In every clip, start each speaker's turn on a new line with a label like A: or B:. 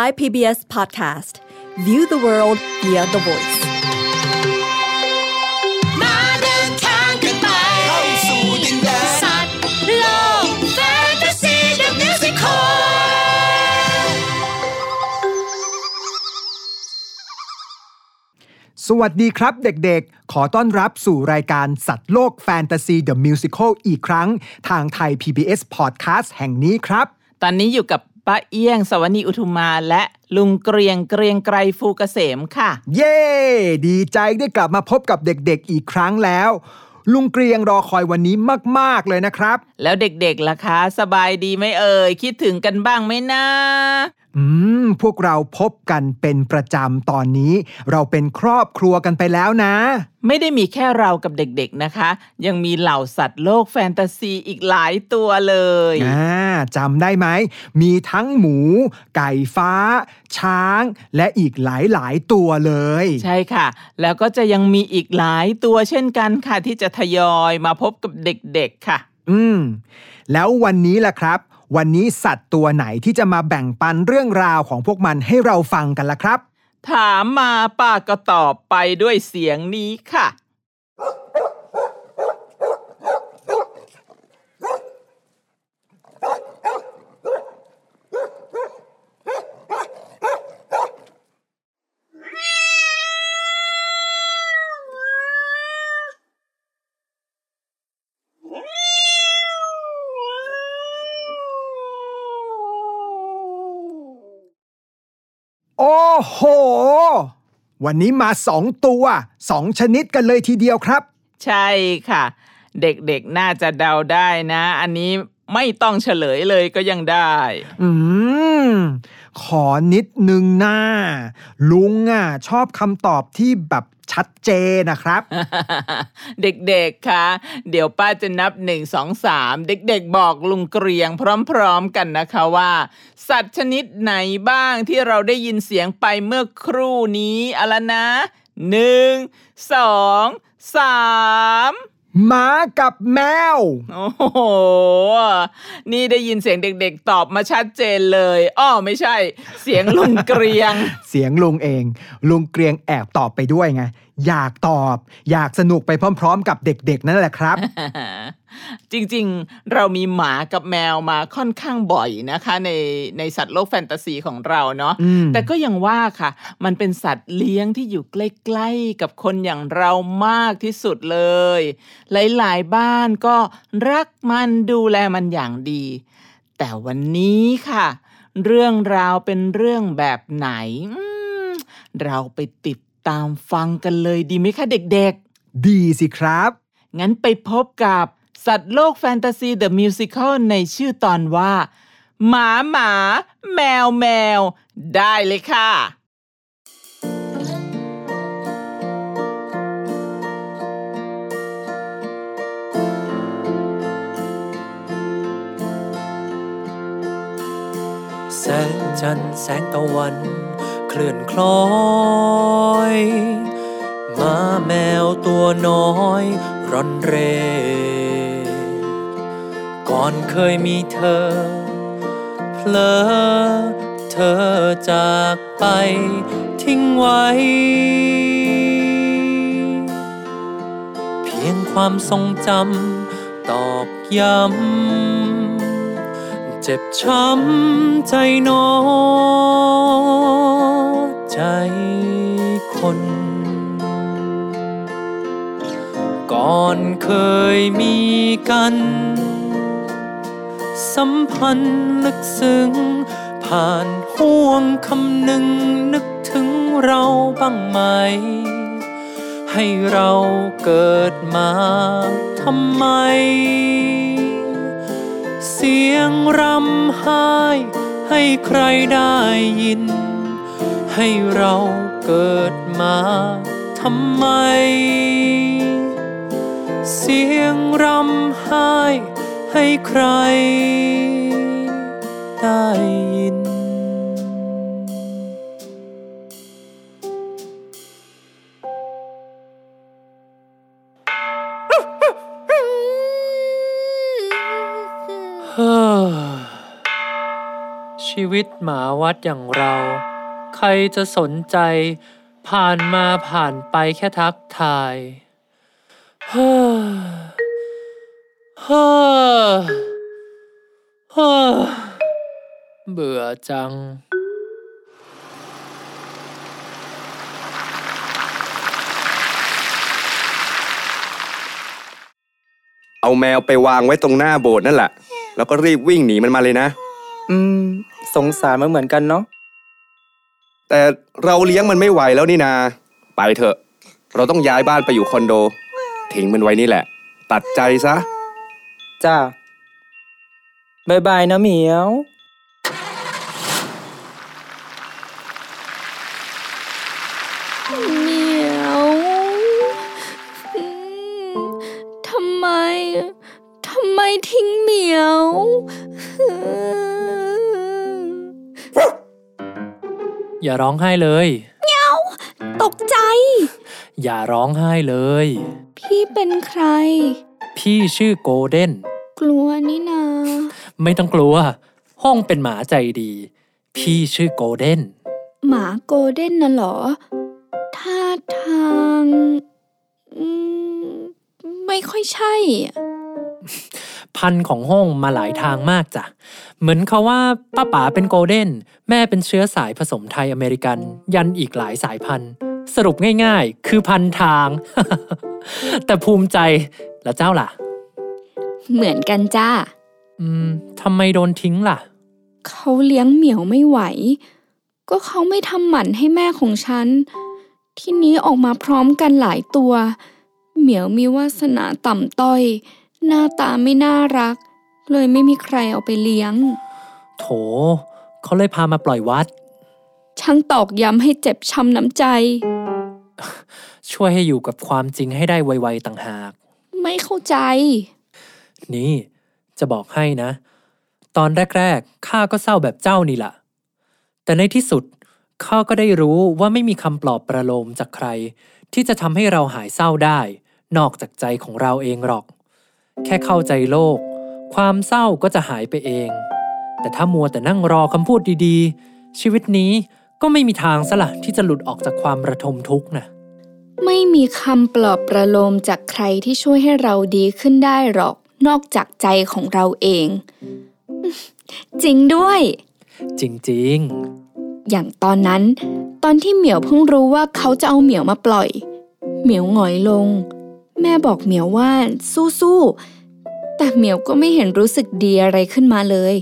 A: Thai PBS Podcast View the world via the voice
B: มาเดินทางกันไป
C: เข้าสู่ดินแดน
B: สัตว์โลกแฟนตาซีเดอะมิวสิคล
C: สวัสดีครับเด็กๆ ขอต้อนรับสู่รายการสัตว์โลกแฟนตาซีเดอะมิวสิคลอีกครั้ง ทางไทย PBS Podcast แห่งนี้ครับ
D: ตอนนี้อยู่กับ ป้าเอี้ยง สวนีอุทุมาและลุงเกรียงเกรียงไกรฟูเกษมค่ะ
C: เย้ ดีใจได้กลับมาพบกับเด็กๆอีกครั้งแล้ว ลุงเกรียงรอคอยวันนี้มากๆเลยนะครับ
D: แล้วเด็กๆล่ะคะ สบายดีไหมเอ่ย คิดถึงกันบ้างไหมนะ
C: อืม พวกเราพบกันเป็นประจำตอนนี้ เราเป็นครอบครัวกันไปแล้วนะ
D: ไม่ได้มีแค่เรากับเด็กๆนะคะ ยังมีเหล่าสัตว์โลกแฟนตาซีอีกหลายตัวเลย
C: อ่าจำได้ไหม มีทั้งหมู ไก่ฟ้า ช้าง และอีกหลายๆตัวเลย
D: ใช่ค่ะ แล้วก็จะยังมีอีกหลายตัวเช่นกันค่ะ ที่จะทยอยมาพบกับเด็กๆค่ะ
C: อืม แล้ววันนี้ล่ะครับ วันนี้สัตว์ตัวไหนที่จะมาแบ่งปันเรื่องราวของพวกมันให้เราฟังกันล่ะครับ
D: ถามมาป้าก็ตอบไปด้วยเสียงนี้ค่ะ
C: โอ้โห วันนี้มาสองตัวสองชนิดกันเลยทีเดียวครับ
D: ใช่ค่ะ เด็กๆน่าจะเดาได้นะ อันนี้ไม่ต้องเฉลยเลยก็ยังได้
C: อืม ขอนิดนึงหน้า ลุงอะชอบคำตอบที่แบบชัดเจนนะครับ
D: เด็กๆคะเดี๋ยวป้าจะนับหนึ่งสองสามเด็กๆบอกลุงเกรียงพร้อมๆกันนะคะว่า สัตว์ชนิดไหนบ้างที่เราได้ยินเสียงไปเมื่อครู่นี้อะละนะหนึ่งสองสาม
C: หมากับแมว
D: โอ้โห นี่ได้ยินเสียงเด็กๆ ตอบมาชัดเจนเลย อ้อไม่ใช่ เสียงลุงเกรียง
C: เสียงลุงเอง ลุงเกรียงแอบตอบไปด้วยไง อยากตอบ อยากสนุกไปพร้อม ๆ กับเด็กๆ นั่นแหละครับ
D: จริงๆ เรามีหมากับแมวมาค่อนข้างบ่อยนะคะ ในในสัตว์โลกแฟนตาซีของเราเนาะ
C: อืม
D: แต่ก็ยังว่าค่ะ มันเป็นสัตว์เลี้ยงที่อยู่ใกล้ๆกับคนอย่างเรามากที่สุดเลย หลายๆบ้านก็รักมันดูแลมันอย่างดี แต่วันนี้ค่ะ เรื่องราวเป็นเรื่องแบบไหนอืมเราไปติดตามฟังกันเลยดีไหมคะเด็กๆ
C: ดีสิครับ
D: งั้นไปพบกับ สัตว์โลกแฟนตาซีเดอะมิวสิคลในชื่อตอนว่า หมาหมา แมวแมว ได้เลยค่ะ
E: แสงจันทร์แสงตะวัน เคลื่อนคล้อยมาแมวตัวน้อย ร่อนเร่ ก่อนเคยมีเธอ เพลอเธอจากไปทิ้งไว้ เพียงความทรงจำตอกย้ำ เจ็บช้ำใจหนอใจคนก่อนเคยมีกัน สัมพันธ์ลึกซึ้ง ผ่านห่วงคำหนึ่งนึกถึงเราบ้างไหม ให้เราเกิดมาทำไม เสียงรำไห้ให้ใครได้ยิน ให้เราเกิดมาทำไม เสียงรำไห้ ให้ใครได้ยิน ชีวิตหมาวัดอย่างเรา ใครจะสนใจ ผ่านมาผ่านไปแค่ทักทาย เฮ้อ ฮ้อเฮ้อเบื่อจัง
F: เอาแมวไปวางไว้ตรงหน้าโบสถ์นั่นแหละ แล้วก็รีบวิ่งหนีมันมาเลยนะ
G: อืม สงสารมันเหมือนกันเนาะ
F: แต่เราเลี้ยงมันไม่ไหวแล้วนี่นา ไปเถอะ เราต้องย้ายบ้านไปอยู่คอนโด ทิ้งมันไว้นี่แหละ ตัดใจซะ
G: จ้าบายบายนะเหมียว
B: เหมียวอืมทำไม ทำไมทิ้งเหมียว
E: อย่าร้องไห้เลย
B: ตกใจ
E: อย่าร้องไห้เลย
B: พี่เป็นใคร
E: พี่ชื่อโกลเด้น
B: กลัวนี่นา
E: ไม่ต้องกลัว ห้องเป็นหมาใจดี พี่ชื่อโกลเด้น
B: หมาโกลเด้นน่ะเหรอ ท่าทางอืมไม่ค่อยใช่อะ
E: พันธุ์ของห้องมาหลายทางมากจ้ะ เหมือนเขาว่าป้าป๋าเป็นโกลเด้น แม่เป็นเชื้อสายผสมไทยอเมริกัน ยันอีกหลายสายพันธุ์ สรุปง่ายๆ คือพันทาง แต่ภูมิใจแล้วเจ้าล่ะ
B: เหมือนกันจ้า
E: อืมทำไมโดนทิ้งล่ะ
B: เขาเลี้ยงเหมียวไม่ไหว ก็เขาไม่ทำหมันให้แม่ของฉัน ทีนี้ออกมาพร้อมกันหลายตัว เหมียวมีวาสนาต่ำต้อย หน้าตาไม่น่ารัก เลยไม่มีใครเอาไปเลี้ยง
E: โถ เขาเลยพามาปล่อยวัด
B: ช่างตอกย้ำให้เจ็บช้ำน้ำใจ
E: ช่วยให้อยู่กับความจริงให้ได้ไวๆต่างหาก
B: ไม่เข้าใจ
E: นี่ จะบอกให้นะ ตอนแรกๆข้าก็เศร้าแบบเจ้านี่แหละแต่ในที่สุดข้าก็ได้รู้ว่าไม่มีคำปลอบประโลมจากใคร ที่จะทำให้เราหายเศร้าได้ นอกจากใจของเราเองหรอก แค่เข้าใจโลก ความเศร้าก็จะหายไปเอง แต่ถ้ามัวแต่นั่งรอคำพูดดีๆ ชีวิตนี้ก็ไม่มีทางซะละที่จะหลุดออกจากความระทมทุกข์นะ
B: ไม่มีคำปลอบประโลมจากใครที่ช่วยให้เราดีขึ้นได้หรอก นอกจากใจของเราเอง จริงด้วย
E: จริง
B: อย่างตอนนั้น ตอนที่เหมียวเพิ่งรู้ว่าเขาจะเอาเหมียวมาปล่อย เหมียวหงอยลง แม่บอกเหมียวว่าสู้ๆ แต่เหมียวก็ไม่เห็นรู้สึกดีอะไรขึ้นมาเลย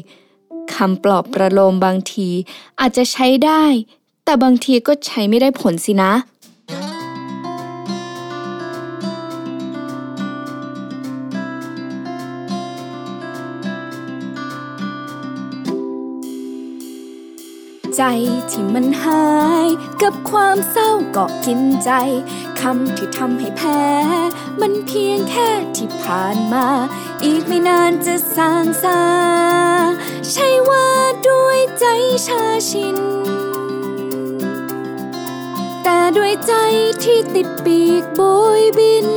B: คำปลอบประโลมบางทีอาจจะใช้ได้ แต่บางทีก็ใช้ไม่ได้ผลสินะ ใจที่มันหาย กับความเศร้าเกาะกินใจคำที่ทำให้แพ้ มันเพียงแค่ที่ผ่านมา อีกไม่นานจะสางสาใช่ว่าด้วยใจชาชิน แต่ด้วยใจที่ติดปีกโบยบิน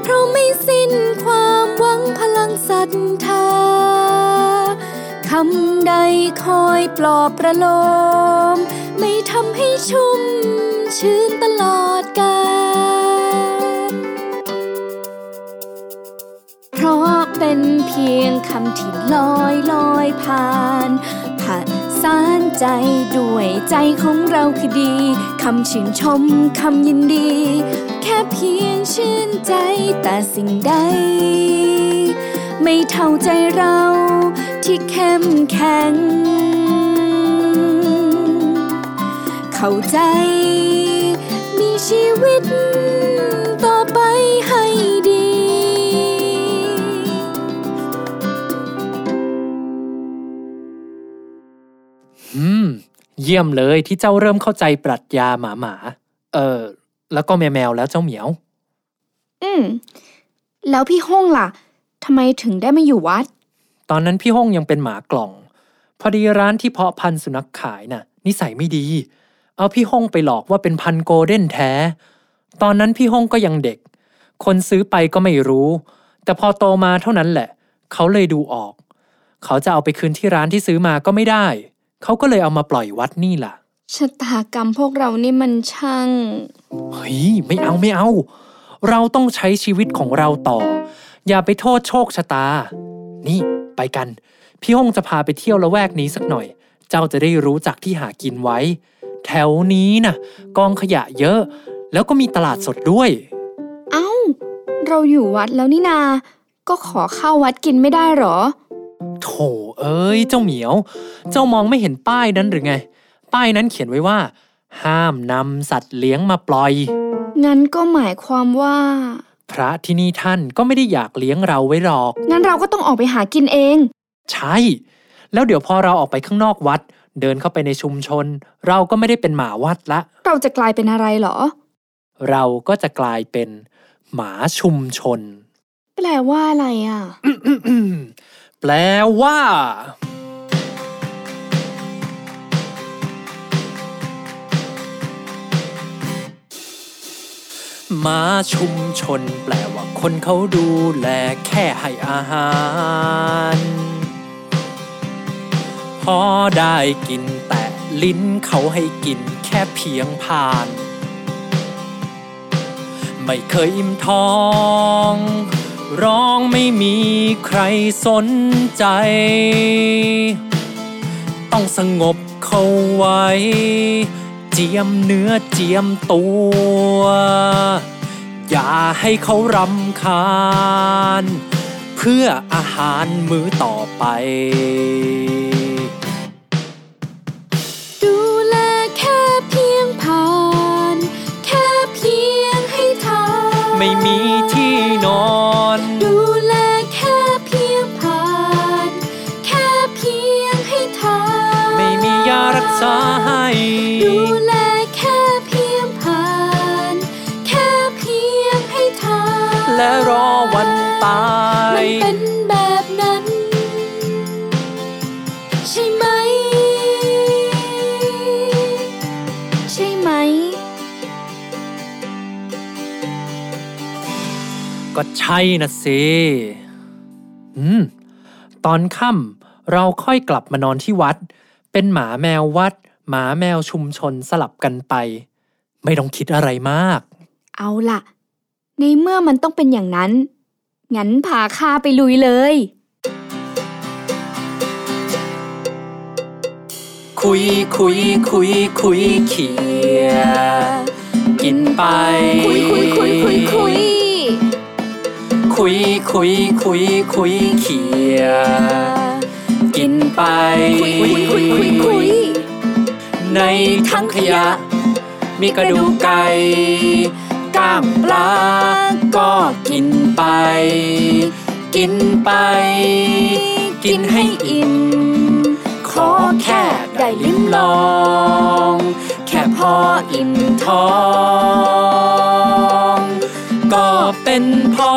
B: เพราะไม่สิ้นความหวังพลังศรัทธา คำใดคอยปลอบประโลม ไม่ทำให้ชุ่มชื้นตลอดกาลเพราะเป็นเพียงคำที่ลอยลอยผ่านผ่านสารใจด้วยใจของเราคือดี คำชื่นชมคำยินดี แค่เพียงชื่นใจแต่สิ่งใด ไม่เท่าใจเรา ที่เข้มแข็ง เข้าใจมีชีวิตต่อไปให้ดี
E: ๆอืม เยี่ยมเลยที่เจ้าเริ่มเข้าใจปรัชญาหมาหมาๆเออ แล้วก็แมวแมวๆแล้วเจ้าเหมียว
B: อืม แล้วพี่ห้องล่ะทำไมถึงได้มาอยู่วัด
E: ตอนนั้นพี่ห้องยังเป็นหมากล่อง พอดีร้านที่เพาะพันธุ์สุนัขขายน่ะ นิสัยไม่ดี เอาพี่ห้องไปหลอกว่าเป็นพันธุ์โกลเด้นแท้ ตอนนั้นพี่ห้องก็ยังเด็ก คนซื้อไปก็ไม่รู้ แต่พอโตมาเท่านั้นแหละ เขาเลยดูออก เขาจะเอาไปคืนที่ร้านที่ซื้อมาก็ไม่ได้ เขาก็เลยเอามาปล่อยวัดนี่ล่ะ
B: ชะตากรรมพวกเรานี่มันช่าง
E: เฮ้ยไม่เอาไม่เอา เราต้องใช้ชีวิตของเราต่อ อย่าไปโทษโชคชะตา นี่ ไปกัน พี่ห้องจะพาไปเที่ยวละแวกนี้สักหน่อย เจ้าจะได้รู้จักที่หากินไว้ แถวนี้น่ะ กองขยะเยอะ แล้วก็มีตลาดสดด้วย
B: เอ้า เราอยู่วัดแล้วนี่นา ก็ขอเข้าวัดกินไม่ได้หรอ
E: โถเอ้ย เจ้าเหมียว เจ้ามองไม่เห็นป้ายนั้นหรือไง ป้ายนั้นเขียนไว้ว่า ห้ามนำสัตว์เลี้ยงมาปล่อย
B: งั้นก็หมายความว่า
E: พระที่นี่ท่านก็ไม่ได้อยากเลี้ยงเราไว้หรอก
B: งั้นเราก็ต้องออกไปหากินเอง
E: ใช่ แล้วเดี๋ยวพอเราออกไปข้างนอกวัด เดินเข้าไปในชุมชน เราก็ไม่ได้เป็นหมาวัดละ
B: เราจะกลายเป็นอะไรหรอ
E: เราก็จะกลายเป็น หมาชุมชน
B: แปลว่าอะไรอะ
E: แปลว่า มาชุมชนแปลว่าคนเขาดูแลแค่ให้อาหาร พอได้กินแต่ลิ้นเขาให้กินแค่เพียงผ่าน ไม่เคยอิ่มท้อง ร้องไม่มีใครสนใจ ต้องสงบเขาไว้ เจียมเนื้อเจียมตัว อย่าให้เขารำคาญ เพื่ออาหารมื้อต่อไป
B: ดูแลแค่เพียงผ่านแค่เพียงให้ทาน
E: ไม่มีที่นอน
B: ดูแลแค่เพียงผ่าน แค่เพียงให้ทาน
E: ไม่มียารักษาให้ ก็ใช่นะสิ อืม ตอนค่ำเราค่อยกลับมานอนที่วัด เป็นหมาแมววัด หมาแมวชุมชนสลับกันไป ไม่ต้องคิดอะไรมาก
B: เอาล่ะ ในเมื่อมันต้องเป็นอย่างนั้น งั้นพาข้าไปลุยเลย
E: คุยคุยคุยคุยเขียกินไป
B: คุยคุยคุยคุยคุย
E: คุยคุยคุยคุยเขีย กินไป
B: คุยคุยคุยคุยคุย
E: ในถังขยะ มีกระดูกไก่ก้างปลา ก็กินไป กินไป กินให้อิ่ม ขอแค่ได้ลิ้มลอง แค่พออิ่มท้องก็ เป็นพอ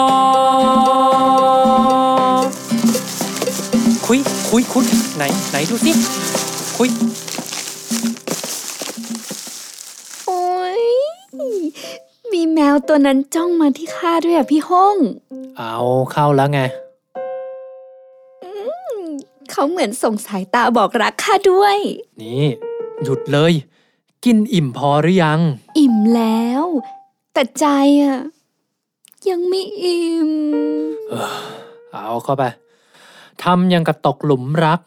E: คุยคุยคุยไหน ไหนดูสิ คุย
B: โอ้ยมีแมวตัวนั้นจ้องมาที่ข้าด้วยอะพี่ห้อง
E: เอาเข้าแล้วไง
B: เขาเหมือนส่งสายตาบอกรักข้าด้วย
E: นี่ หยุดเลย กินอิ่มพอหรือยัง
B: อิ่มแล้ว แต่ใจอะ ยังไม่อิ่ม
E: เอาเข้าไปทำยังกับตกหลุมรัก
B: รัก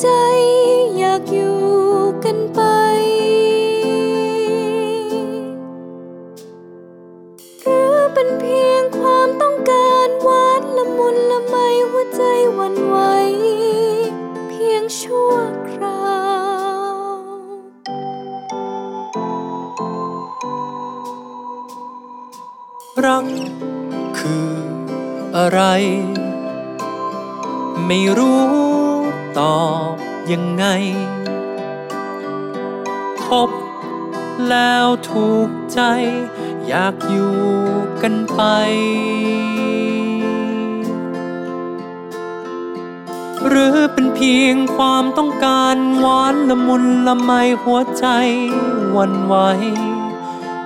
B: ใจอยากอยู่กันไป หรือเป็นเพียงความต้องการวานละมุนละไมหัวใจวันไหวเพียงชั่วคราว
E: รักคืออะไร ไม่รู้ ยังไง คบแล้วถูกใจ อยากอยู่กันไป หรือเป็นเพียงความต้องการหวานละมุนละไมหัวใจวันไหว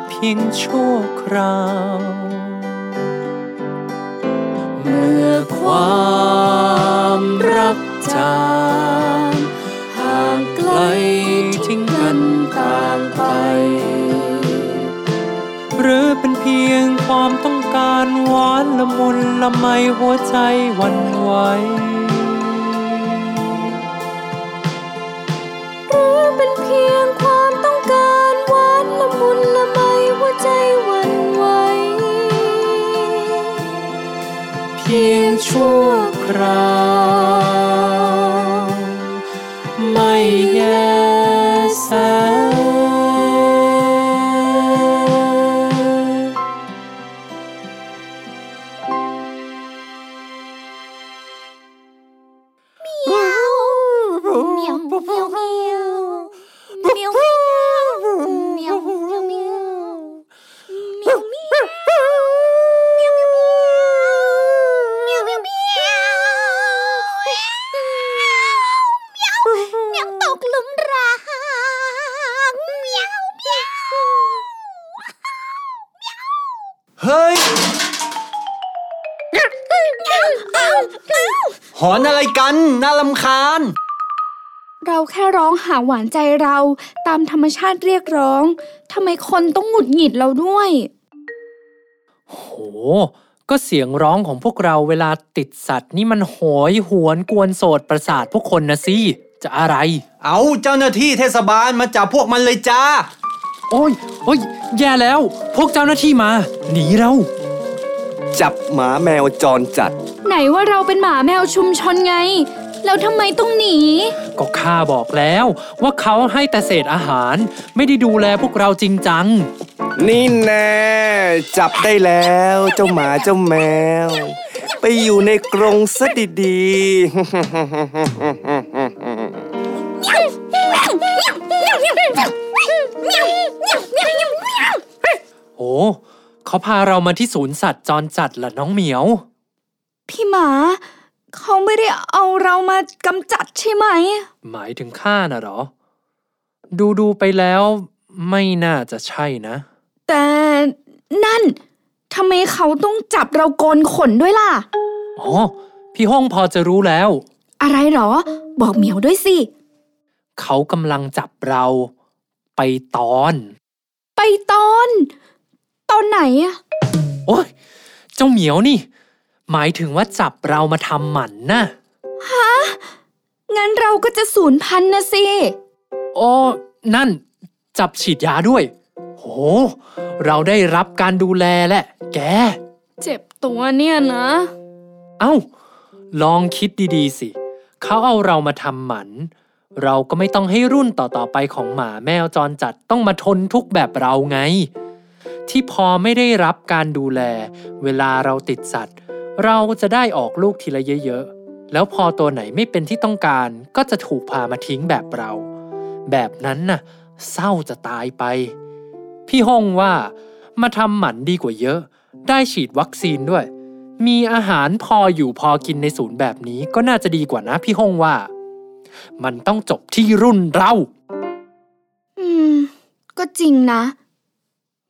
E: เพียงชั่วคราว เมื่อความรักจาก ไปทิ้งกันต่างไป หรือเป็นเพียงความต้องการหวานละมุนละไมหัวใจวันไหว
B: นน่าลำ
G: คาญ
B: เราแค่ร้องหาหวานใจเราตามธรรมชาติเรียกร้องทำไมคนต้องหงุดหงิดเราด้วย
E: โห ก็เสียงร้องของพวกเราเวลาติดสัตว์นี่มันโหยหวนกวนโสดประสาทพวกคนนะสิ จะอะไร
G: เอาเจ้าหน้าที่เทศบาลมาจับพวกมันเลยจ้า
E: โอ้ยโอ้ยแย่แล้ว พวกเจ้าหน้าที่มา หนีเรา
F: จับหมาแมวจรจัด
B: ไหนว่าเราเป็นหมาแมวชุมชนไง แล้วทำไมต้องหนี
E: ก็ข้าบอกแล้วว่าเขาให้แต่เศษอาหาร ไม่ได้ดูแลพวกเราจริงจัง
F: นี่แน่จับได้แล้วเจ้าหมาเจ้าแมว ไปอยู่ในกรงซะดีๆ
E: โอ้เขาพาเรามาที่ศูนย์สัตว์จรจัดล่ะน้องเหมียว
B: พี่หมา เขาไม่ได้เอาเรามากำจัดใช่ไหม
E: หมายถึงข้าน่ะเหรอ ดูดูๆไปแล้วไม่น่าจะใช่นะ
B: แต่นั่นทำไมเขาต้องจับเราโกนขนด้วยล่ะ
E: อ๋อ พี่ห้องพอจะรู้แล้ว
B: อะไรหรอ บอกเหมียวด้วยสิ
E: เขากำลังจับเราไปตอน
B: ไปตอน ตอนไหนอะ
E: โอ้ยเจ้าเหมียวนี่ หมายถึงว่าจับเรามาทำหมันนะ
B: งั้นเราก็จะสูญพันธุ์นะสิ
E: โอ้นั่น จับฉีดยาด้วย โห เราได้รับการดูแลแหละแก
B: เจ็บตัวเนี่ยนะ
E: เอ้า ลองคิดดีๆ สิ เขาเอาเรามาทำหมัน เราก็ไม่ต้องให้รุ่นต่อๆไปของหมาแมวจรจัดต้องมาทนทุกข์แบบเราไง ที่พอไม่ได้รับการดูแล เวลาเราติดสัตว์ เราจะได้ออกลูกทีละเยอะๆ แล้วพอตัวไหนไม่เป็นที่ต้องการก็จะถูกพามาทิ้งแบบเรา แบบนั้นน่ะ เศร้าจะตายไป พี่ห้องว่ามาทำหมันดีกว่าเยอะ ได้ฉีดวัคซีนด้วย มีอาหารพออยู่พอกินในศูนย์แบบนี้ก็น่าจะดีกว่านะพี่ห้องว่า มันต้องจบที่รุ่นเรา
B: อืม ก็จริงนะ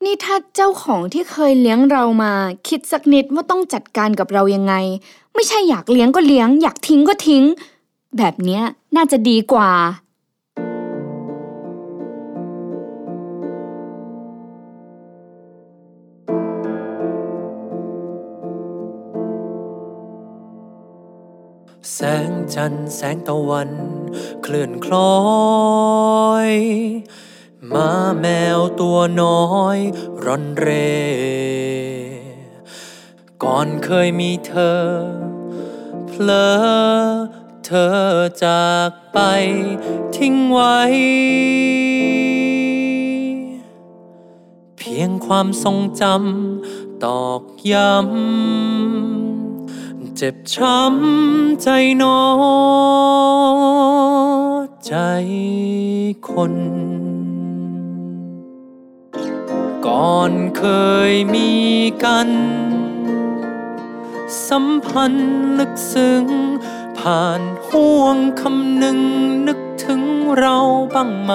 B: นี่ถ้าเจ้าของที่เคยเลี้ยงเรามา คิดสักนิดว่าต้องจัดการกับเรายังไง ไม่ใช่อยากเลี้ยงก็เลี้ยง อยากทิ้งก็ทิ้ง แบบเนี้ยน่าจะดีกว่า
E: แสงจันทร์แสงตะวัน เคลื่อนคล้อย มาแมวตัวน้อยร่อนเร่ ก่อนเคยมีเธอ เพลอเธอจากไปทิ้งไว้ เพียงความทรงจำตอกย้ำ เจ็บช้ำใจนอใจคน ก่อนเคยมีกัน สัมพันธ์ลึกซึ้ง ผ่านห่วงคำหนึ่งนึกถึงเราบ้างไหม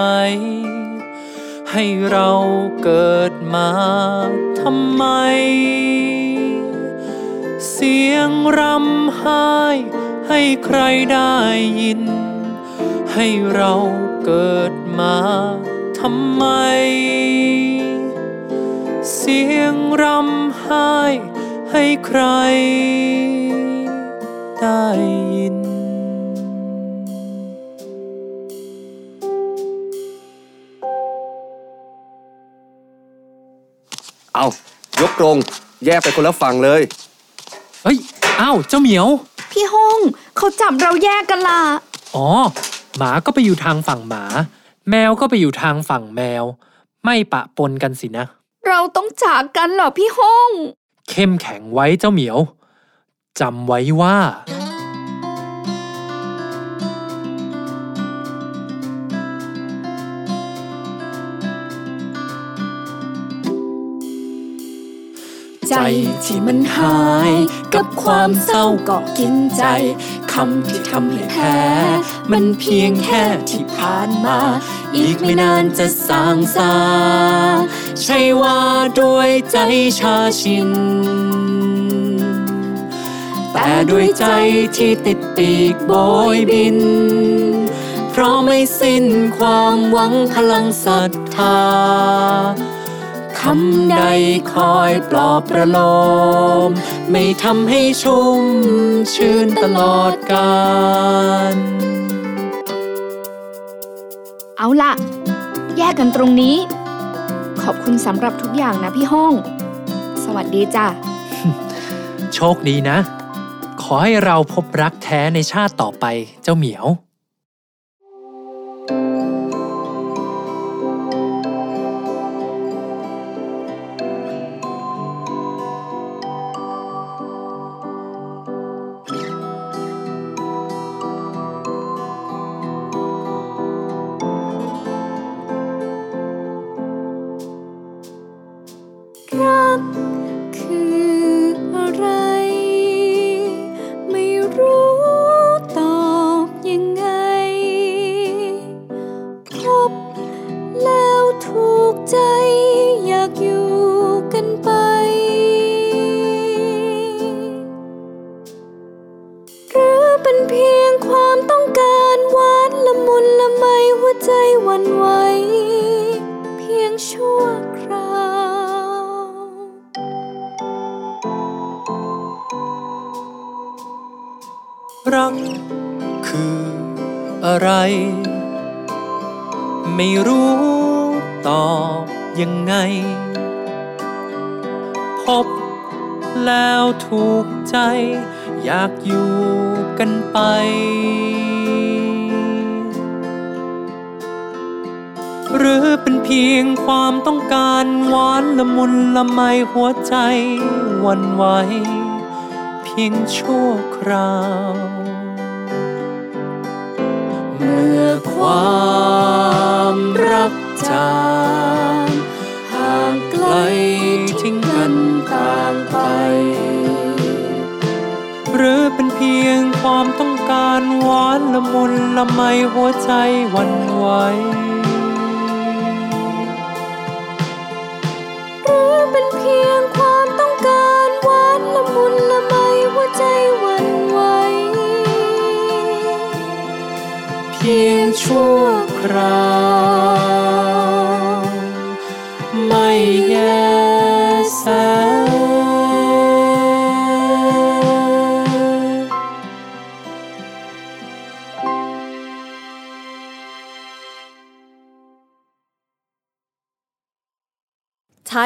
E: ให้เราเกิดมาทำไม เสียงรำไห้ให้ใครได้ยิน ให้เราเกิดมาทำไม เสียงรำไห้ให้ใครได้ยิน
F: เอายกกรงแยกไปคนละฝั่งเลย
E: เฮ้ย อ้าว เจ้าเหมียว
B: พี่ห้องเขาจับเราแยกกันล่ะ
E: อ๋อ หมาก็ไปอยู่ทางฝั่งหมา แมวก็ไปอยู่ทางฝั่งแมว ไม่ปะปนกันสินะ
B: เราต้องจากกันเหรอพี่ห้อง
E: เข้มแข็งไว้เจ้าเหมียวจำไว้ว่า
B: ใจที่มันหายกับความเศร้าก็กินใจคำที่ทำให้แพ้ มันเพียงแค่ที่ผ่านมา อีกไม่นานจะสางซา ใช่ว่าด้วยใจชาชิน แต่ด้วยใจที่ติดปีกโบยบิน เพราะไม่สิ้นความหวังพลังศรัทธาคำใดคอยปลอบประโลม ไม่ทำให้ชุ่มชื่นตลอดกาลเอาล่ะแยกกันตรงนี้ ขอบคุณสำหรับทุกอย่างนะพี่ห้อง สวัสดีจ้ะ
E: โชคดีนะ ขอให้เราพบรักแท้ในชาติต่อไปเจ้าเหมียว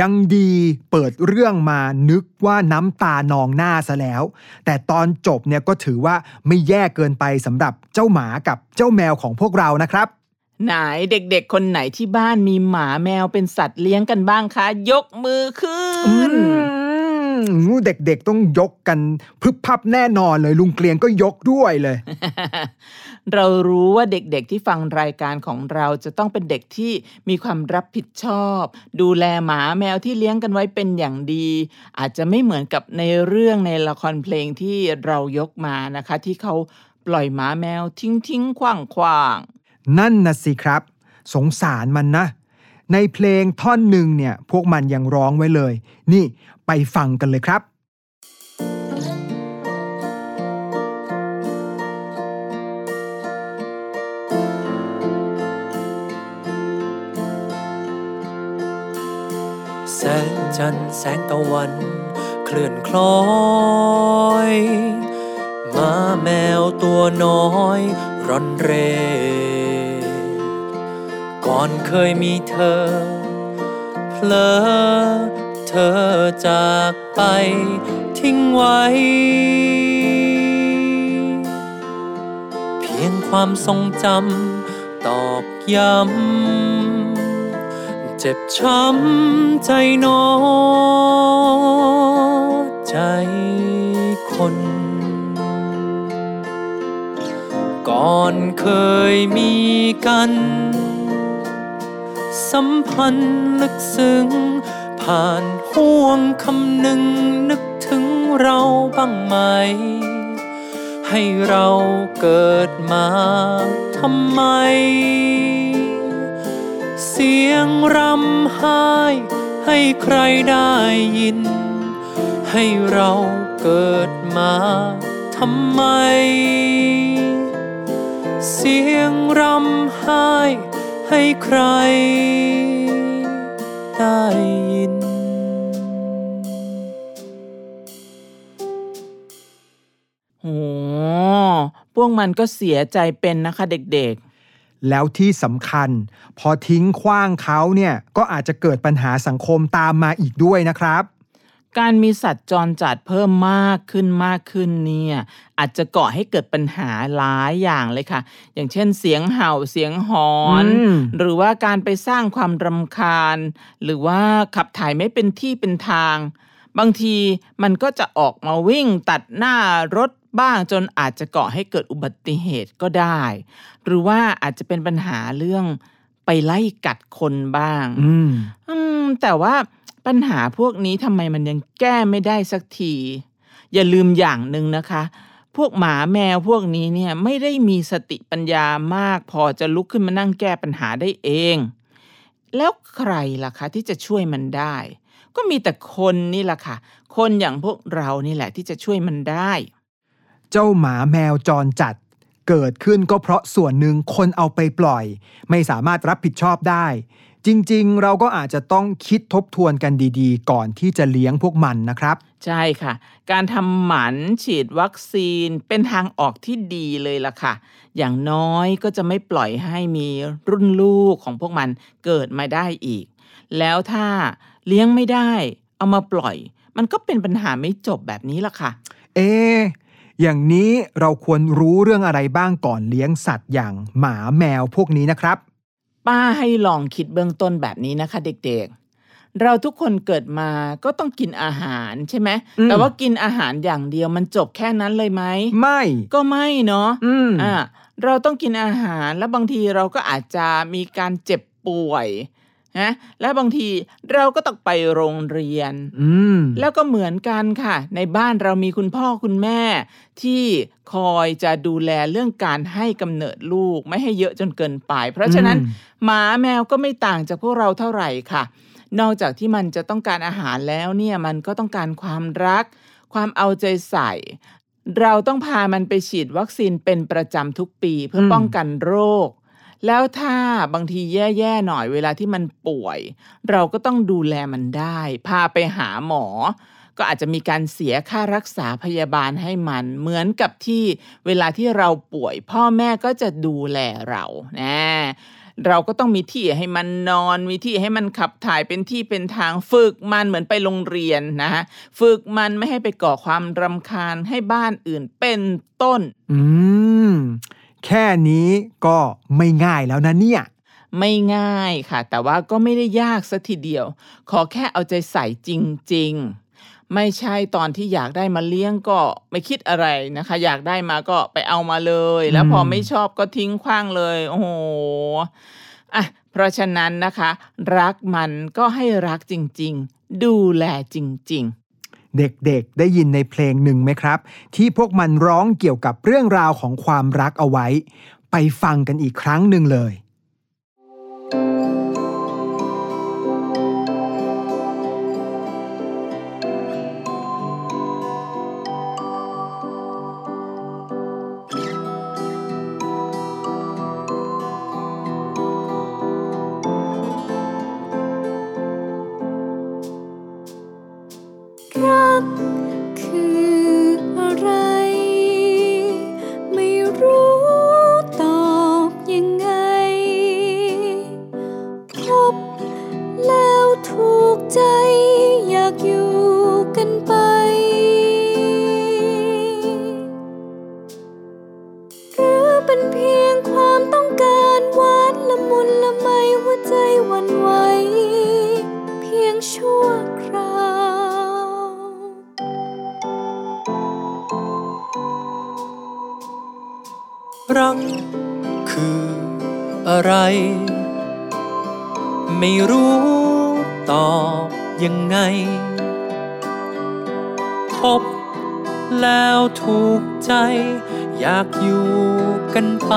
C: ยังดีเปิดเรื่องมานึกว่าน้ำตานองหน้าซะแล้ว แต่ตอนจบเนี่ยก็ถือว่าไม่แย่เกินไปสำหรับเจ้าหมากับเจ้าแมวของพวกเรานะครับ
D: ไหนเด็กๆ คนไหนที่บ้านมีหมาแมวเป็นสัตว์เลี้ยงกันบ้างคะ ยกมือขึ้น
C: งู เด็กๆต้องยกกันพึบพับแน่นอนเลยลุงเกลียงก็ยกด้วยเลย
D: เรารู้ว่าเด็กๆที่ฟังรายการของเราจะต้องเป็นเด็กที่มีความรับผิดชอบ ดูแลหมาแมวที่เลี้ยงกันไว้เป็นอย่างดี อาจจะไม่เหมือนกับในเรื่องในละครเพลงที่เรายกมานะคะ ที่เขาปล่อยหมาแมวทิ้งทิ้งๆขว้างขว้างๆ
C: นั่นนะสิครับ สงสารมันนะ ในเพลงท่อนหนึ่งเนี่ยพวกมันยังร้องไว้เลย นี่ไปฟังกันเลยครับ
E: แสงจันทร์แสงตะวัน เคลื่อนคล้อยมาแมวตัวน้อย ร่อนเร่ ก่อนเคยมีเธอ เพลอเธอจากไปทิ้งไว้ เพียงความทรงจำตอกย้ำ เจ็บช้ำใจหนอใจคนก่อนเคยมีกัน สัมพันธ์ลึกซึ้ง ผ่านห่วงคำหนึ่งนึกถึงเราบ้างไหม ให้เราเกิดมาทำไม เสียงรำไห้ให้ใครได้ยิน ให้เราเกิดมาทำไม เสียงรำไห้ ให้ใครได้ยิน
D: โหพวกมันก็เสียใจเป็นนะคะเด็กๆ
C: แล้วที่สำคัญ พอทิ้งขว้างเขาเนี่ย ก็อาจจะเกิดปัญหาสังคมตามมาอีกด้วยนะครับ
D: การมีสัตว์จรจัดเพิ่มมากขึ้นมากขึ้นเนี่ยอาจจะก่อให้เกิดปัญหาหลายอย่างเลยค่ะ อย่างเช่นเสียงเห่าเสียงหอน
C: อืม
D: หรือว่าการไปสร้างความรำคาญ หรือว่าขับถ่ายไม่เป็นที่เป็นทาง บางทีมันก็จะออกมาวิ่งตัดหน้ารถบ้างจนอาจจะก่อให้เกิดอุบัติเหตุก็ได้ หรือว่าอาจจะเป็นปัญหาเรื่องไปไล่กัดคนบ้าง
C: อืม
D: อืมแต่ว่า ปัญหาพวกนี้ทำไมมันยังแก้ไม่ได้สักที อย่าลืมอย่างหนึ่งนะคะ พวกหมาแมวพวกนี้เนี่ยไม่ได้มีสติปัญญามาก พอจะลุกขึ้นมานั่งแก้ปัญหาได้เอง แล้วใครล่ะคะ ที่จะช่วยมันได้ ก็มีแต่คนนี่แหละค่ะ คนอย่างพวกเรานี่แหละที่จะช่วยมันได้
C: เจ้าหมาแมวจรจัดเกิดขึ้นก็เพราะส่วนหนึ่งคนเอาไปปล่อย ไม่สามารถรับผิดชอบได้ จริงๆ เราก็อาจจะต้องคิดทบทวนกันดีๆ ก่อนที่จะเลี้ยงพวกมันนะครับ
D: ใช่ค่ะ การทำหมันฉีดวัคซีนเป็นทางออกที่ดีเลยล่ะค่ะ อย่างน้อยก็จะไม่ปล่อยให้มีรุ่นลูกของพวกมันเกิดมาได้อีก แล้วถ้าเลี้ยงไม่ได้เอามาปล่อย มันก็เป็นปัญหาไม่จบแบบนี้ล่ะค่ะ
C: เอะอย่างนี้เราควรรู้เรื่องอะไรบ้างก่อนเลี้ยงสัตว์อย่างหมาแมวพวกนี้นะครับ
D: ป้าให้ลองคิดเบื้องต้นแบบนี้นะคะ เด็กๆ เราทุกคนเกิดมาก็ต้องกินอาหารใช่ไหม
C: อืม
D: แต่ว่ากินอาหารอย่างเดียวมันจบแค่นั้นเลยไหม
C: ไม่
D: ก็ไม่เนาะ
C: อืม
D: อ่าเราต้องกินอาหารแล้วบางทีเราก็อาจจะมีการเจ็บป่วย นะและบางทีเราก็ต้องไปโรงเรียน
C: อืม
D: แล้วก็เหมือนกันค่ะ ในบ้านเรามีคุณพ่อคุณแม่ ที่คอยจะดูแลเรื่องการให้กำเนิดลูกไม่ให้เยอะจนเกินไป เพราะฉะนั้น
C: อืม
D: หมาแมวก็ไม่ต่างจากพวกเราเท่าไหร่ค่ะ นอกจากที่มันจะต้องการอาหารแล้วเนี่ยมันก็ต้องการความรัก ความเอาใจใส่ เราต้องพามันไปฉีดวัคซีนเป็นประจำทุกปีเพื่ออ
C: ม
D: ป้องกันโรค แล้วถ้าบางทีแย่ๆหน่อยเวลาที่มันป่วย เราก็ต้องดูแลมันได้ พาไปหาหมอ ก็อาจจะมีการเสียค่ารักษาพยาบาลให้มัน เหมือนกับที่เวลาที่เราป่วย พ่อแม่ก็จะดูแลเรานะเราก็ต้องมีที่ให้มันนอน มีที่ให้มันขับถ่ายเป็นที่เป็นทางฝึกมันเหมือนไปโรงเรียนนะฮะฝึกมันไม่ให้ไปก่อความรำคาญให้บ้านอื่นเป็นต้น
C: อืม แค่นี้ก็ไม่ง่ายแล้วนะเนี่ย
D: ไม่ง่ายค่ะ แต่ว่าก็ไม่ได้ยากสัทีเดียว ขอแค่เอาใจใส่จริง ๆไม่ใช่ตอนที่อยากได้มาเลี้ยงก็ไม่คิดอะไรนะคะ อยากได้มาก็ไปเอามาเลย แล้วพอไม่ชอบก็ทิ้งขว้างเลย โอ้โหอะเพราะฉะนั้นนะคะ รักมันก็ให้รักจริง ๆ ดูแลจริง ๆ
C: เด็กๆ ได้ยินในเพลงหนึ่งไหมครับ ที่พวกมันร้องเกี่ยวกับเรื่องราวของความรักเอาไว้ ไปฟังกันอีกครั้งหนึ่งเลย
B: ไม่รู้ตอบยังไง พบแล้วถูกใจ อยากอยู่กันไป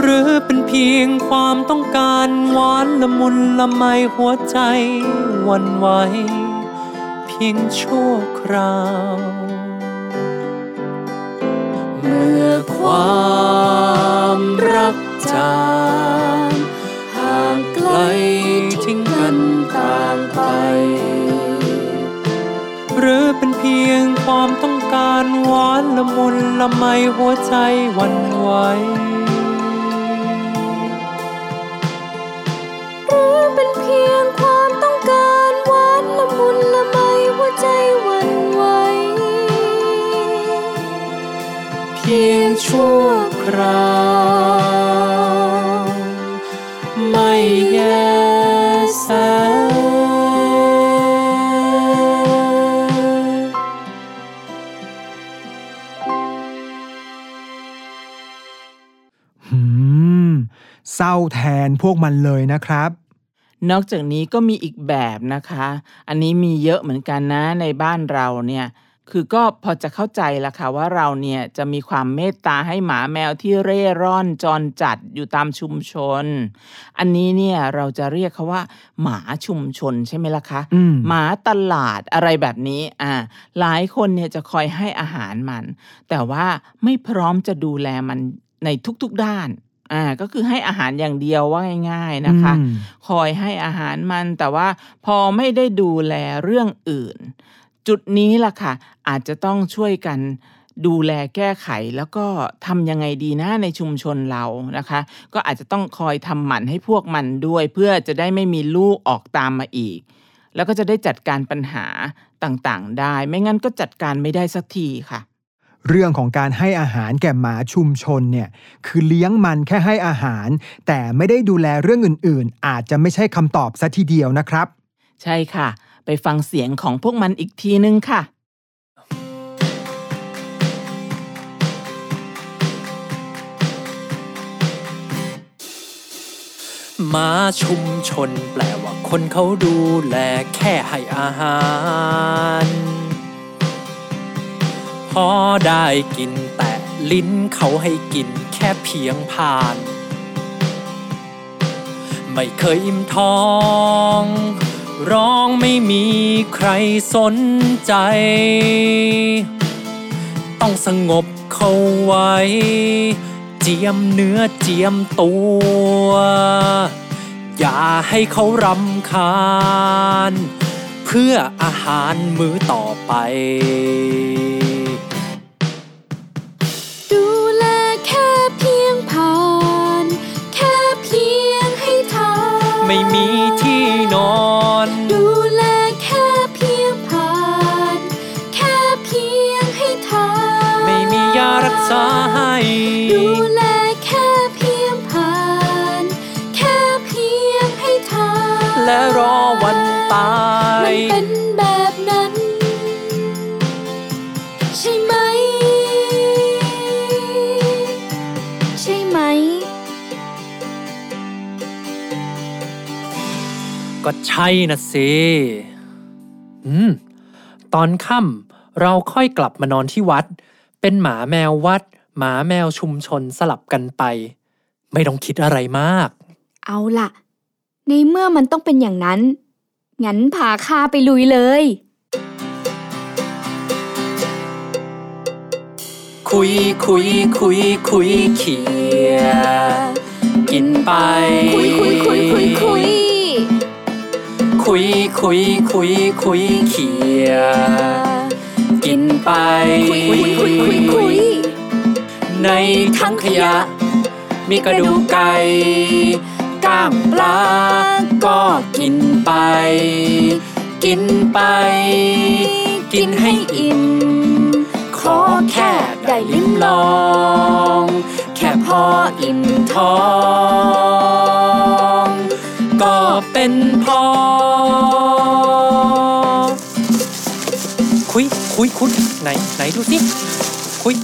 B: หรือเป็นเพียงความต้องการหวานละมุนละไมหัวใจวันไหวเพียงชั่วคราว
E: เมื่อความางห่างไกลทิ้งกันต่างไป หรือเป็นเพียงความต้องการหวานละมุนละไมหัวใจหวันไหว
B: หรือเป็นเพียงความต้องการหวานละมุนละไมหัวใจหวันไหว
E: เพียงชั่วคราว
C: นพวกมันเลยนะครับ
D: นอกจากนี้ก็มีอีกแบบนะคะ อันนี้มีเยอะเหมือนกันนะในบ้านเราเนี่ยคือก็พอจะเข้าใจละค่ะว่าเราเนี่ยจะมีความเมตตาให้หมาแมวที่เร่ร่อนจรจัดอยู่ตามชุมชน อันนี้เนี่ยเราจะเรียกเขาว่า หมาชุมชนใช่ไหมล่ะคะ
C: อืม
D: หมาตลาดอะไรแบบนี้อ่าหลายคนเนี่ยจะคอยให้อาหารมัน แต่ว่าไม่พร้อมจะดูแลมันในทุกๆด้าน อ่าก็คือให้อาหารอย่างเดียวว่าง่าย ๆนะคะ
C: อืม
D: คอยให้อาหารมันแต่ว่าพอไม่ได้ดูแลเรื่องอื่น จุดนี้ล่ะค่ะ อาจจะต้องช่วยกันดูแลแก้ไขแล้วก็ทำยังไงดีนะในชุมชนเรานะคะ ก็อาจจะต้องคอยทำหมันให้พวกมันด้วย เพื่อจะได้ไม่มีลูกออกตามมาอีก แล้วก็จะได้จัดการปัญหาต่างๆ ได้ ไม่งั้นก็จัดการไม่ได้สักทีค่ะ
C: เรื่องของการให้อาหารแก่หมาชุมชนเนี่ยคือเลี้ยงมันแค่ให้อาหาร แต่ไม่ได้ดูแลเรื่องอื่นๆ อาจจะไม่ใช่คำตอบซะทีเดียวนะครับ
D: ใช่ค่ะ ไปฟังเสียงของพวกมันอีกทีนึงค่ะ
E: หมาชุมชนแปลว่าคนเขาดูแลแค่ให้อาหาร พอได้กินแต่ลิ้นเขาให้กินแค่เพียงผ่าน ไม่เคยอิ่มท้อง ร้องไม่มีใครสนใจ ต้องสงบเข้าไว้ เจียมเนื้อเจียมตัว อย่าให้เขารำคาญ เพื่ออาหารมื้อต่อไป
B: ไม่มี
E: ที่นอน
B: ดูแล
E: แค่เพียงผ่าน แค่
B: เพียงให้ทา
E: นไม่
B: มี
E: ยา
B: รัก
E: ษาให้ดู
B: แลแค่เพียงผ่าน แค่เพียงให้ทานและรอวันตายมันเป็นแบบ
E: ก็ใช่นะสิ อืม ตอนค่ำเราค่อยกลับมานอนที่วัด เป็นหมาแมววัด หมาแมวชุมชนสลับกันไป ไม่ต้องคิดอะไรมาก
B: เอาล่ะ ในเมื่อมันต้องเป็นอย่างนั้น งั้นพาข้าไปลุยเลย
E: คุยคุยคุยคุยเขียกินไป
B: คุยคุยคุยคุยคุย
E: คุยคุยคุยคุยเขีย กินไป
B: คุยคุยคุยคุยคุย
E: ในถังขยะ มีกระดูกไก่ก้างปลาก็กินไป กินไป กินให้อิ่ม ขอแค่ได้ลิ้มลอง แค่พออิ่มท้อง ก็เป็นพอ คุยคุยคุยไหนไหนดูสิคุย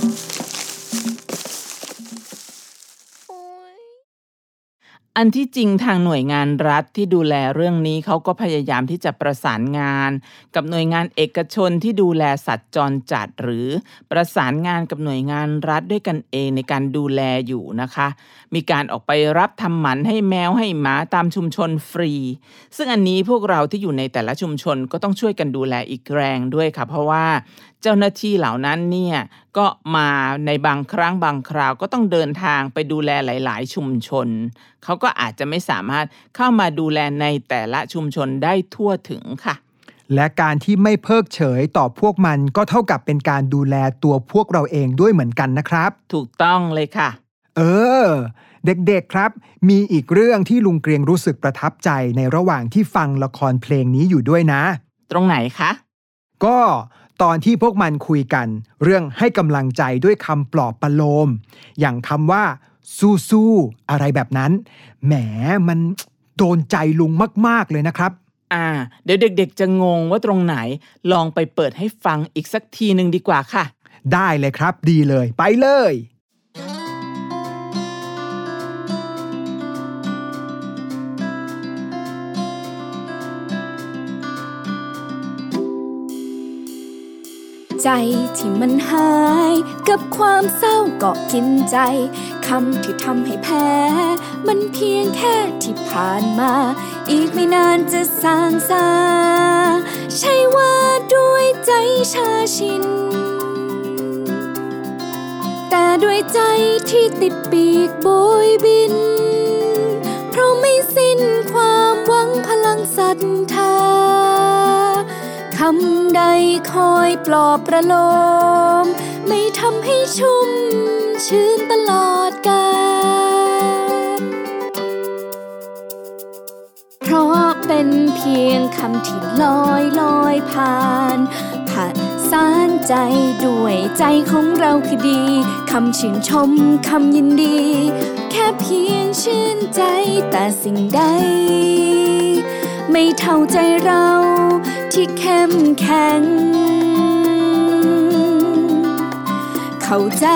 D: อันที่จริงทางหน่วยงานรัฐที่ดูแลเรื่องนี้เขาก็พยายามที่จะประสานงาน กับหน่วยงานเอกชนที่ดูแลสัตว์จรจัด หรือประสานงานกับหน่วยงานรัฐด้วยกันเองในการดูแลอยู่นะคะ มีการออกไปรับทำหมันให้แมวให้หมาตามชุมชนฟรี ซึ่งอันนี้พวกเราที่อยู่ในแต่ละชุมชนก็ต้องช่วยกันดูแลอีกแรงด้วยค่ะ เพราะว่า จ้าหน้าที่เหล่านั้นเนี่ยก็มาในบางครั้งบางคราวก็ต้องเดินทางไปดูแลหลาย ๆ ชุมชน เขาก็อาจจะไม่สามารถเข้ามาดูแลในแต่ละชุมชนได้ทั่วถึงค่ะ
C: และการที่ไม่เพิกเฉยต่อพวกมันก็เท่ากับเป็นการดูแลตัวพวกเราเองด้วยเหมือนกันนะครับ
D: ถูกต้องเลยค่ะ
C: เออ เด็กๆครับ มีอีกเรื่องที่ลุงเกรียงรู้สึกประทับใจในระหว่างที่ฟังละครเพลงนี้อยู่ด้วยนะ
D: ตรงไหนคะ
C: ก็ ตอนที่พวกมันคุยกัน เรื่องให้กำลังใจด้วยคำปลอบประโลม อย่างคำว่า สู้ๆอะไรแบบนั้น แหมมันโดนใจลุงมาก ๆ เลยนะครับ
D: อ่า เดี๋ยวเด็ก ๆ จะงงว่าตรงไหน ลองไปเปิดให้ฟังอีกสักทีหนึ่งดีกว่าค่ะ
C: ได้เลยครับ ดีเลย ไปเลย
B: ใจที่มันหาย กับความเศร้าเกาะกินใจคำที่ทำให้แพ้ มันเพียงแค่ที่ผ่านมา อีกไม่นานจะสางซาใช่ว่าด้วยใจชาชิน แต่ด้วยใจที่ติดปีกโบยบิน เพราะไม่สิ้นความหวังพลังศรัทธา คำใดคอยปลอบประโลม ไม่ทำให้ชุ่มชื้นตลอดกาลเพราะเป็นเพียงคำที่ลอยลอยผ่านผ่านสารใจด้วยใจของเราคือดี คำชื่นชมคำยินดี แค่เพียงชื่นใจแต่สิ่งใด ไม่เท่าใจเรา ที่เข้มแข็ง เข้าใจ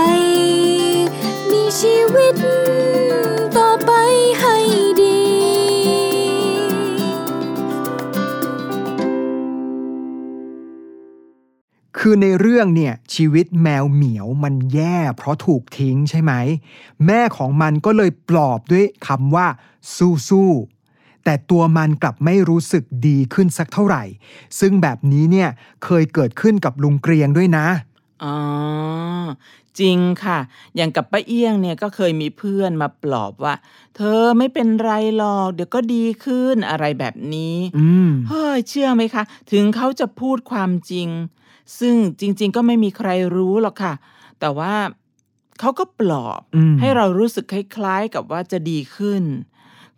B: มีชีวิตต่อไปให้ดี
C: คือในเรื่องเนี่ย ชีวิตแมวเหมียวมันแย่เพราะถูกทิ้งใช่ไหม แม่ของมันก็เลยปลอบด้วยคำว่า สู้ๆ แต่ตัวมันกลับไม่รู้สึกดีขึ้นสักเท่าไหร่ ซึ่งแบบนี้เนี่ยเคยเกิดขึ้นกับลุงเกรียงด้วยนะ
D: อ๋อจริงค่ะ อย่างกับป้าเอี้ยงเนี่ยก็เคยมีเพื่อนมาปลอบว่า เธอไม่เป็นไรหรอก เดี๋ยวก็ดีขึ้นอะไรแบบนี้
C: อืม
D: เฮ้ยเชื่อไหมคะ ถึงเขาจะพูดความจริง ซึ่งจริง ๆ ก็ไม่มีใครรู้หรอกค่ะ แต่ว่าเขาก็ปลอบ
C: อืม
D: ให้เรารู้สึกคล้าย ๆ กับว่าจะดีขึ้น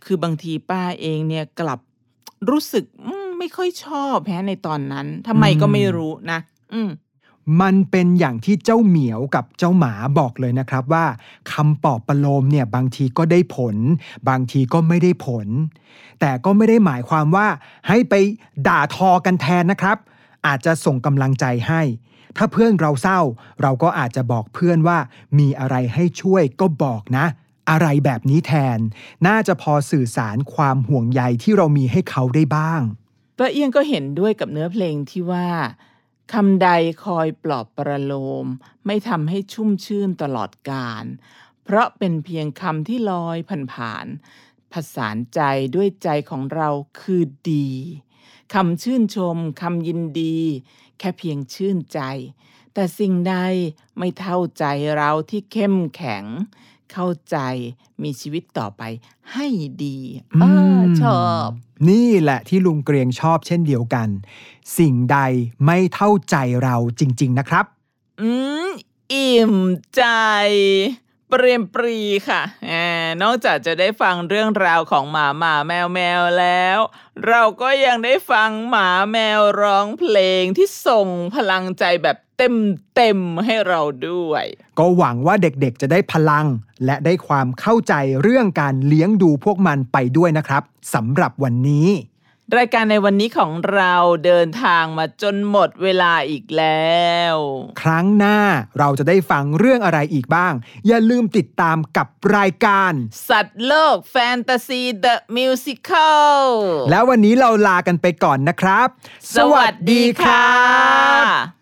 D: คือบางทีป้าเองเนี่ยกลับรู้สึกไม่ค่อยชอบแพ้ในตอนนั้นทำไมก็ไม่รู้นะ อืม
C: มันเป็นอย่างที่เจ้าเหมียวกับเจ้าหมาบอกเลยนะครับว่าคำปลอบประโลมเนี่ยบางทีก็ได้ผล บางทีก็ไม่ได้ผล แต่ก็ไม่ได้หมายความว่าให้ไปด่าทอกันแทนนะครับ อาจจะส่งกำลังใจให้ ถ้าเพื่อนเราเศร้า เราก็อาจจะบอกเพื่อนว่ามีอะไรให้ช่วยก็บอกนะ อะไรแบบนี้แทน น่าจะพอสื่อสารความห่วงใยที่เรามีให้เขาได้บ้าง
D: ป้าเอียงก็เห็นด้วยกับเนื้อเพลงที่ว่าคำใดคอยปลอบประโลม ไม่ทำให้ชุ่มชื่นตลอดกาลเพราะเป็นเพียงคำที่ลอยผ่านๆผสานใจด้วยใจของเราคือดีคำชื่นชมคำยินดี แค่เพียงชื่นใจ แต่สิ่งใดไม่เท่าใจเราที่เข้มแข็ง เข้าใจมีชีวิตต่อไปให้ดีเออชอบ
C: นี่แหละที่ลุงเกรียงชอบเช่นเดียวกัน สิ่งใดไม่เท่าใจเราจริง ๆ นะครับ
D: อืม อิ่มใจเปรียมปรีค่ะแหมนอกจากจะได้ฟังเรื่องราวของหมาหมาแมวแมวแล้ว เราก็ยังได้ฟังหมาแมวร้องเพลงที่ส่งพลังใจแบบ เต็มเต็มๆให้เราด้วย
C: ก็หวังว่าเด็กๆจะได้พลัง และได้ความเข้าใจเรื่องการเลี้ยงดูพวกมันไปด้วยนะครับสำหรับวันนี้
D: รายการในวันนี้ของเราเดินทางมาจนหมดเวลาอีกแล้ว
C: ครั้งหน้าเราจะได้ฟังเรื่องอะไรอีกบ้าง อย่าลืมติดตามกับรายการ
D: สัตว์โลกแฟนตาซี The Musical
C: แล้ววันนี้เราลากันไปก่อนนะครับ
D: สวัสดีค่ะ